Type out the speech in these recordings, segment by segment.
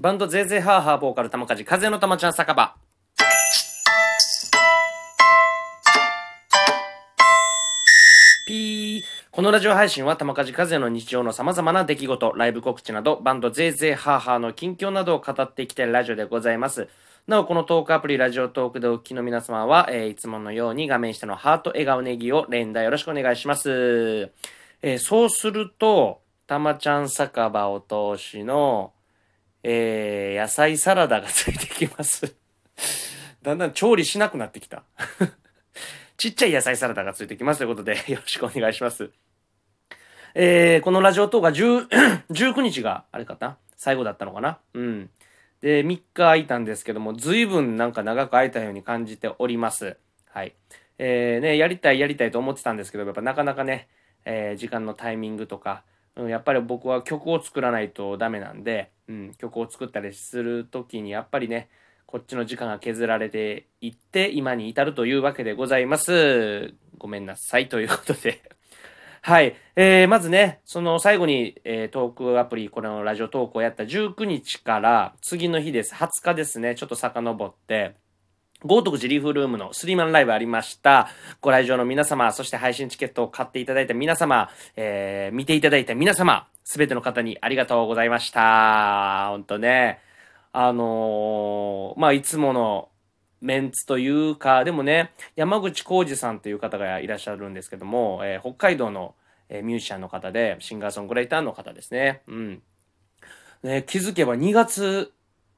バンドゼーゼーハーハーボーカル玉梶風の玉ちゃん酒場。ピー。このラジオ配信は玉梶風の日常の様々な出来事、ライブ告知など、バンドゼーゼーハーハーの近況などを語っていきたいラジオでございます。なお、このトークアプリラジオトークでお聞きの皆様は、えーいつものように画面下のハート、笑顔ネギを連打よろしくお願いします。えーそうすると、たまちゃん酒場お通しの、えー野菜サラダがついてきます。だんだん調理しなくなってきた。ちっちゃい野菜サラダがついてきますということで、よろしくお願いします。えーこのラジオトークが10 19日が、あれかな？最後だったのかな？うん。で、3日空いたんですけども、随分なんか長く空いたように感じております。はい。えーね、やりたいやりたいと思ってたんですけど、やっぱなかなかね、えー時間のタイミングとか、うん、やっぱり僕は曲を作らないとダメなんで、うん、曲を作ったりするときにやっぱりね、こっちの時間が削られていって、今に至るというわけでございます。ごめんなさいということで。はい。えー、まずね、その最後に、えートークアプリ、このラジオトークをやった19日から次の日です。20日ですね。ちょっと遡って、豪徳寺リーフルームのスリーマンライブありました。ご来場の皆様、そして配信チケットを買っていただいた皆様、えー、見ていただいた皆様、すべての方にありがとうございました。ほんとね、あのーまあ、いつものメンツというか、でもね、山口浩二さんという方がいらっしゃるんですけども、えー北海道の、えーミュージシャンの方で、シンガーソングライターの方ですね。うん。ね、気づけば2月、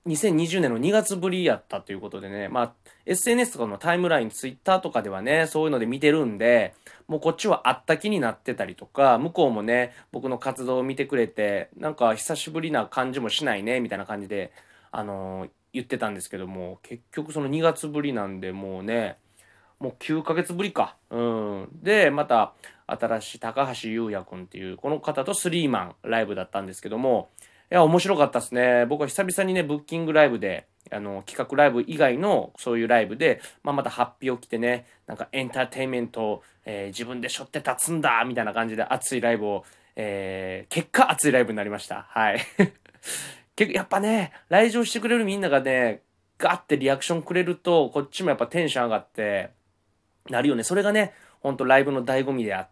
2020年の2月ぶりやったということでね、まあ、SNS とかのタイムライン、ツイッターとかではね、そういうので見てるんで、もうこっちはあった気になってたりとか、向こうもね、僕の活動を見てくれて、なんか久しぶりな感じもしないね、みたいな感じで、あのー言ってたんですけども、結局その2月ぶりなんで、もうね、もう9ヶ月ぶりか。うん。で、また、新しい高橋優也くんっていう、この方とスリーマンライブだったんですけども、や、面白かったですね。僕は久々にね、ブッキングライブで、あの、企画ライブ以外のそういうライブで、まあ、また発表来てね、なんかエンターテインメントを、えー自分で背負って立つんだみたいな感じで熱いライブを、えー結果熱いライブになりました。はい。結構やっぱね、来場してくれるみんながね、ガッてリアクションくれると、こっちもやっぱテンション上がって、なるよね。それがね、ほんとライブの醍醐味であっ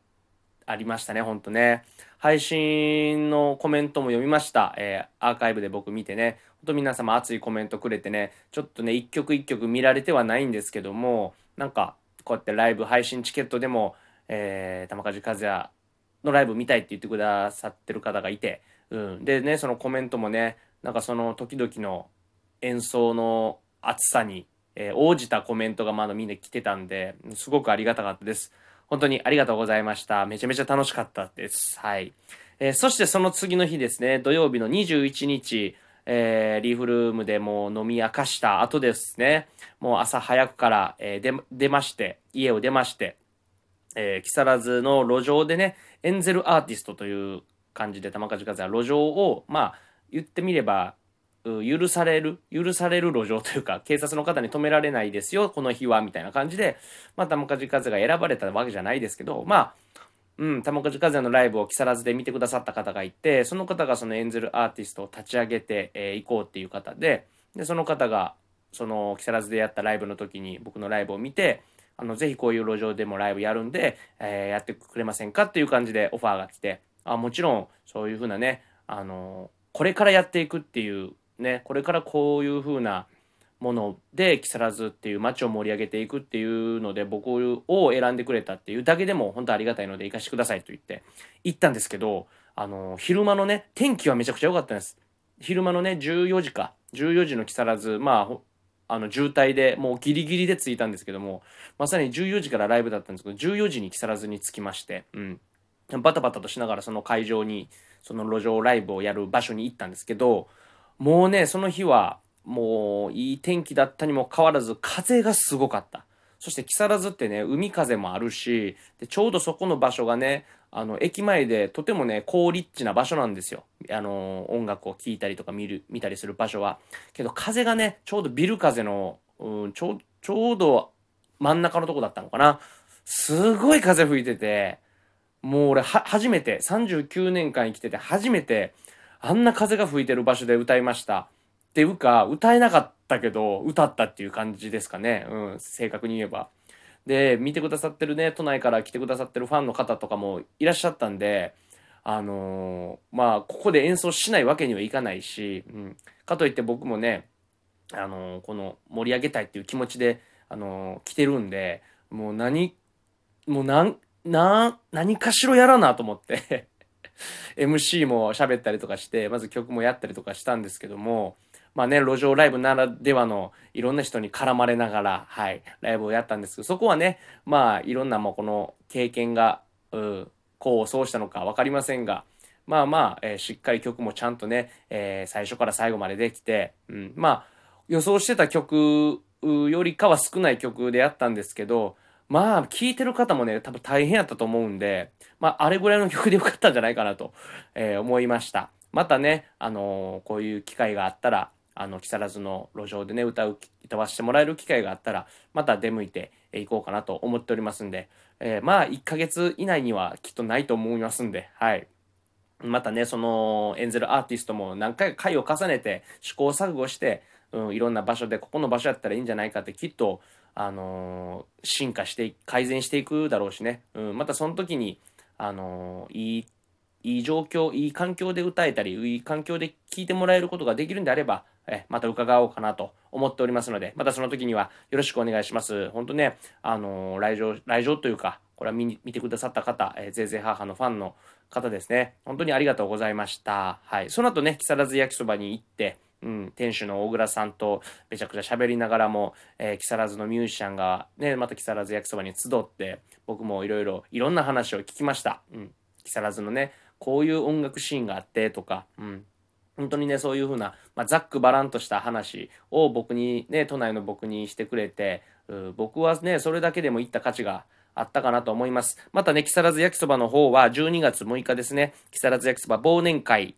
ありましたね、ほんとね。配信のコメントも読みました。えーアーカイブで僕見てね、ほんと皆様熱いコメントくれてね、ちょっとね、一曲一曲見られてはないんですけども、なんか、こうやってライブ配信チケットでも、えー、玉梶和也のライブ見たいって言ってくださってる方がいて、うん。でね、そのコメントもね、なんかその時々の演奏の熱さに、えー応じたコメントがまだみんな来てたんで、すごくありがたかったです。本当にありがとうございました。めちゃめちゃ楽しかったです。はい。えーそしてその次の日ですね、土曜日の21日、えーリーフルームでもう飲み明かした後ですね、もう朝早くから、えー出まして、家を出まして、えー木更津の路上でね、エンゼルアーティストという感じで玉梶和也は路上を、まあ、言ってみれば、許される、許される路上というか、警察の方に止められないですよ、この日は、みたいな感じで、まあ、玉梶和が選ばれたわけじゃないですけど、まあ、うん、玉梶和也のライブを木更津で見てくださった方がいて、その方がそのエンゼルアーティストを立ち上げてい、えーこうっていう方で、で、その方が、その木更津でやったライブの時に僕のライブを見て、あの、ぜひこういう路上でもライブやるんで、えーやってくれませんかっていう感じでオファーが来て、あもちろんそういうふうなね、あのこれからやっていくっていうね、これからこういうふうなもので木更津っていう街を盛り上げていくっていうので僕を選んでくれたっていうだけでも本当ありがたいので行かしてくださいと言って行ったんですけど、あの昼間のね、天気はめちゃくちゃ良かったんです。昼間のね、14時か、14時の木更津、まあ、あの渋滞でもうギリギリで着いたんですけども、まさに14時からライブだったんですけど、14時に木更津に着きまして、うん。バタバタとしながらその会場に、その路上ライブをやる場所に行ったんですけど、もうね、その日は、もういい天気だったにもかかわらず、風がすごかった。そして木更津ってね、海風もあるし、でちょうどそこの場所がね、あの、駅前でとてもね、高立地な場所なんですよ。あの、音楽を聴いたりとか見る、見たりする場所は。けど風がね、ちょうどビル風の、うん、ちょう、ちょうど真ん中のとこだったのかな。すごい風吹いてて、もう俺は、初めて、39年間生きてて初めて、あんな風が吹いてる場所で歌いました。っていうか、歌えなかったけど、歌ったっていう感じですかね。うん、正確に言えば。で、見てくださってるね、都内から来てくださってるファンの方とかもいらっしゃったんで、あのー、まあ、ここで演奏しないわけにはいかないし、うん、かといって僕もね、あのー、この盛り上げたいっていう気持ちで、あのー、来てるんで、もう何、もうなん、な、何かしろやらなと思って MC も喋ったりとかして、まず曲もやったりとかしたんですけども、まあね、路上ライブならではのいろんな人に絡まれながら、はい、ライブをやったんですけど、そこはね、まあいろんなもうこの経験が、うん、こうそうしたのか分かりませんが、まあまあ、えー、しっかり曲もちゃんとね、えー、最初から最後までできて、うん、まあ予想してた曲よりかは少ない曲でやったんですけど、まあ、聴いてる方もね、多分大変やったと思うんで、まあ、あれぐらいの曲でよかったんじゃないかなと、えー、思いました。またね、あのー、こういう機会があったら、あの、木更津の路上でね、歌う、歌わせてもらえる機会があったら、また出向いていこうかなと思っておりますんで、えー、まあ、1ヶ月以内にはきっとないと思いますんで、はい。またね、その、エンゼルアーティストも何回か回を重ねて試行錯誤して、うん、いろんな場所で、ここの場所やったらいいんじゃないかってきっと、あのー、進化して、改善していくだろうしね。うん、またその時に、あのー、いい、いい状況、いい環境で歌えたり、いい環境で聴いてもらえることができるんであれば、えまた伺おうかなと思っておりますので、またその時にはよろしくお願いします。本当ね、あのー、来場、来場というか、これは見見てくださった方、えー、ぜいぜい母のファンの方ですね。本当にありがとうございました。はい。その後ね、木更津焼きそばに行って、うん、店主の大倉さんとめちゃくちゃ喋りながらも、えー、木更津のミュージシャンがね、また木更津焼きそばに集って、僕もいろいろいろんな話を聞きました。うん。木更津のね、こういう音楽シーンがあってとか、うん。本当にね、そういうふうな、まあ、ざっくばらんとした話を僕にね、都内の僕にしてくれて、僕はね、それだけでも行った価値があったかなと思います。またね、木更津焼きそばの方は12月6日ですね、木更津焼きそば忘年会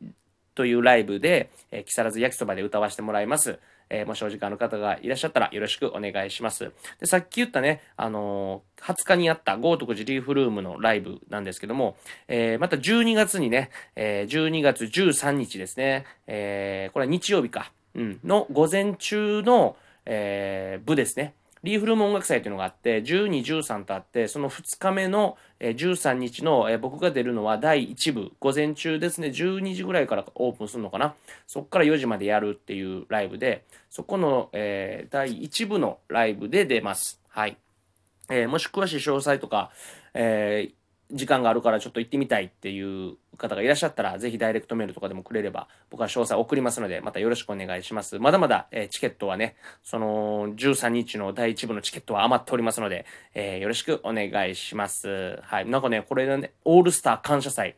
というライブで、えー、木更津焼きそばで歌わせてもらいます。えー、もしお時間の方がいらっしゃったらよろしくお願いします。で、さっき言ったね、あのー、20日にあった豪徳寺リーフルームのライブなんですけども、えー、また12月にね、えー、12月13日ですね、えー、これは日曜日か、うん、の午前中の、えー、部ですね。リーフルーム音楽祭というのがあって、12、13とあって、その2日目の13日の僕が出るのは第1部、午前中ですね、12時ぐらいからオープンするのかな。そこから4時までやるっていうライブで、そこの、えー、第1部のライブで出ます。はい。えー、もし詳しい詳細とか、えー、時間があるからちょっと行ってみたいっていう方がいらっしゃったら、ぜひダイレクトメールとかでもくれれば、僕は詳細送りますので、またよろしくお願いします。まだまだ、えー、チケットはね、その、13日の第1部のチケットは余っておりますので、えー、よろしくお願いします。はい。なんかね、これね、オールスター感謝祭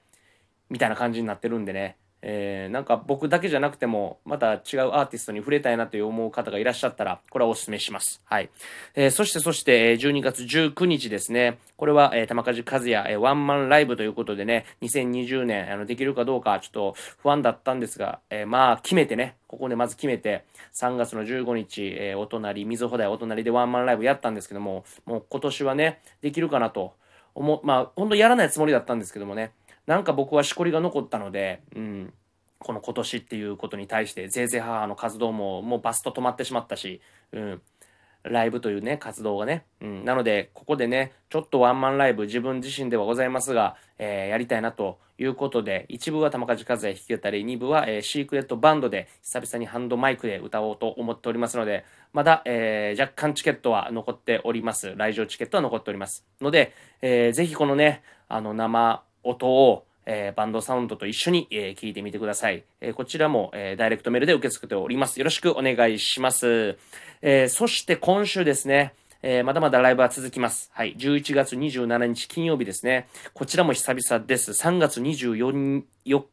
みたいな感じになってるんでね、えー、なんか僕だけじゃなくても、また違うアーティストに触れたいなという思う方がいらっしゃったら、これはお勧めします。はい。えー、そして、そして、12月19日ですね。これは、えー、玉梶和也、えー、ワンマンライブということでね、2020年、あの、できるかどうか、ちょっと不安だったんですが、えー、まあ、決めてね、ここでまず決めて、3月の15日、えー、お隣、水穂台お隣でワンマンライブやったんですけども、もう今年はね、できるかなと思、まあ、ほんとやらないつもりだったんですけどもね、なんか僕はしこりが残ったので、うん、この今年っていうことに対して、ぜいぜい母の活動ももうバスト止まってしまったし、うん、ライブというね、活動がね。うん、なので、ここでね、ちょっとワンマンライブ、自分自身ではございますが、えー、やりたいなということで、一部は玉梶和也弾き語り、二部は、えー、シークレットバンドで、久々にハンドマイクで歌おうと思っておりますので、まだ、えー、若干チケットは残っております。来場チケットは残っております。ので、えー、ぜひこのね、あの、生音を、えー、バンドサウンドと一緒に、えー、聞いてみてください。えー、こちらも、えダイレクトメールで受け付けております。よろしくお願いします。えそして今週ですね、えまだまだライブは続きます。はい。11月27日金曜日ですね。こちらも久々です。3月24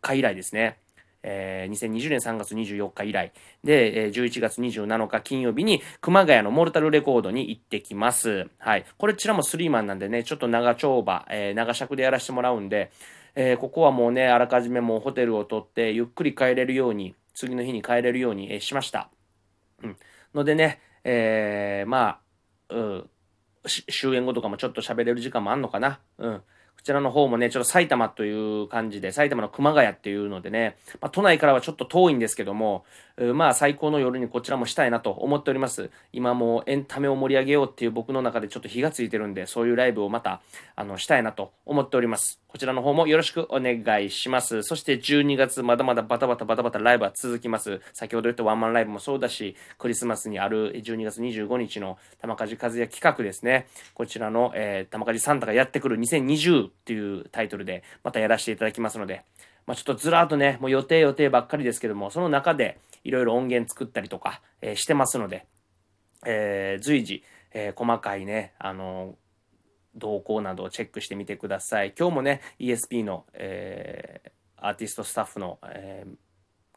日以来ですね。えー、2020年3月24日以来で、えー、11月27日金曜日に熊谷のモルタルレコードに行ってきます。はい。これちらもスリーマンなんでね、ちょっと長丁場、えー、長尺でやらせてもらうんで、えー、ここはもうね、あらかじめもうホテルを取って、ゆっくり帰れるように、次の日に帰れるように、えー、しました。うん。のでね、えー、まあ、うん、終演後とかもちょっと喋れる時間もあんのかな。うん。こちらの方もね、ちょっと埼玉という感じで、埼玉の熊谷っていうのでね、まあ、都内からはちょっと遠いんですけども、まあ最高の夜にこちらもしたいなと思っております。今もエンタメを盛り上げようっていう僕の中でちょっと火がついてるんで、そういうライブをまた、あの、したいなと思っております。こちらの方もよろしくお願いします。そして12月まだまだバタバタバタバタライブは続きます。先ほど言ったワンマンライブもそうだし、クリスマスにある12月25日の玉梶和也企画ですね。こちらの、えー、玉梶サンタがやってくる2020っていうタイトルでまたやらせていただきますので、まあ、ちょっとずらーっとね、もう予定予定ばっかりですけども、その中でいろいろ音源作ったりとか、えー、してますので、えー、随時、えー、細かいね、あの動向などをチェックしてみてください。今日もね、ESP の、えアーティストスタッフの、え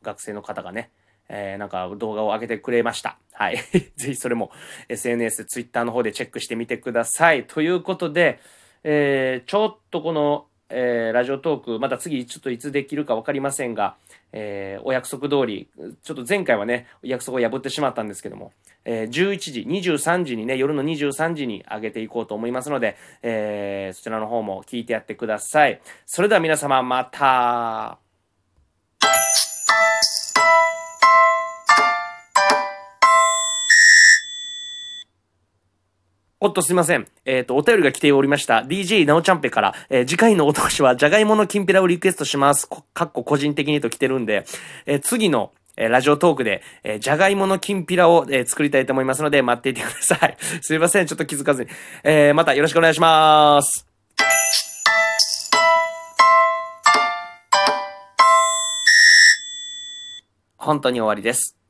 学生の方がね、えー、なんか動画を上げてくれました。はい。ぜひそれも SNS、Twitter の方でチェックしてみてください。ということで、えー、ちょっとこのえー、ラジオトーク、また次ちょっといつできるか分かりませんが、えー、お約束通り、ちょっと前回はね、約束を破ってしまったんですけども、えー、11時、23時にね、夜の23時に上げていこうと思いますので、えー、そちらの方も聞いてやってください。それでは皆様、また。おっとすいません。えっ、ー、と、お便りが来ておりました。DJ なおちゃんぺから、えー、次回のお通しは、じゃがいものきんぴらをリクエストします。かっこ個人的にと来てるんで、えー、次の、えラジオトークで、えじゃがいものきんぴらを、え作りたいと思いますので、待っていてください。すいません。ちょっと気づかずに。えまたよろしくお願いします。本当に終わりです。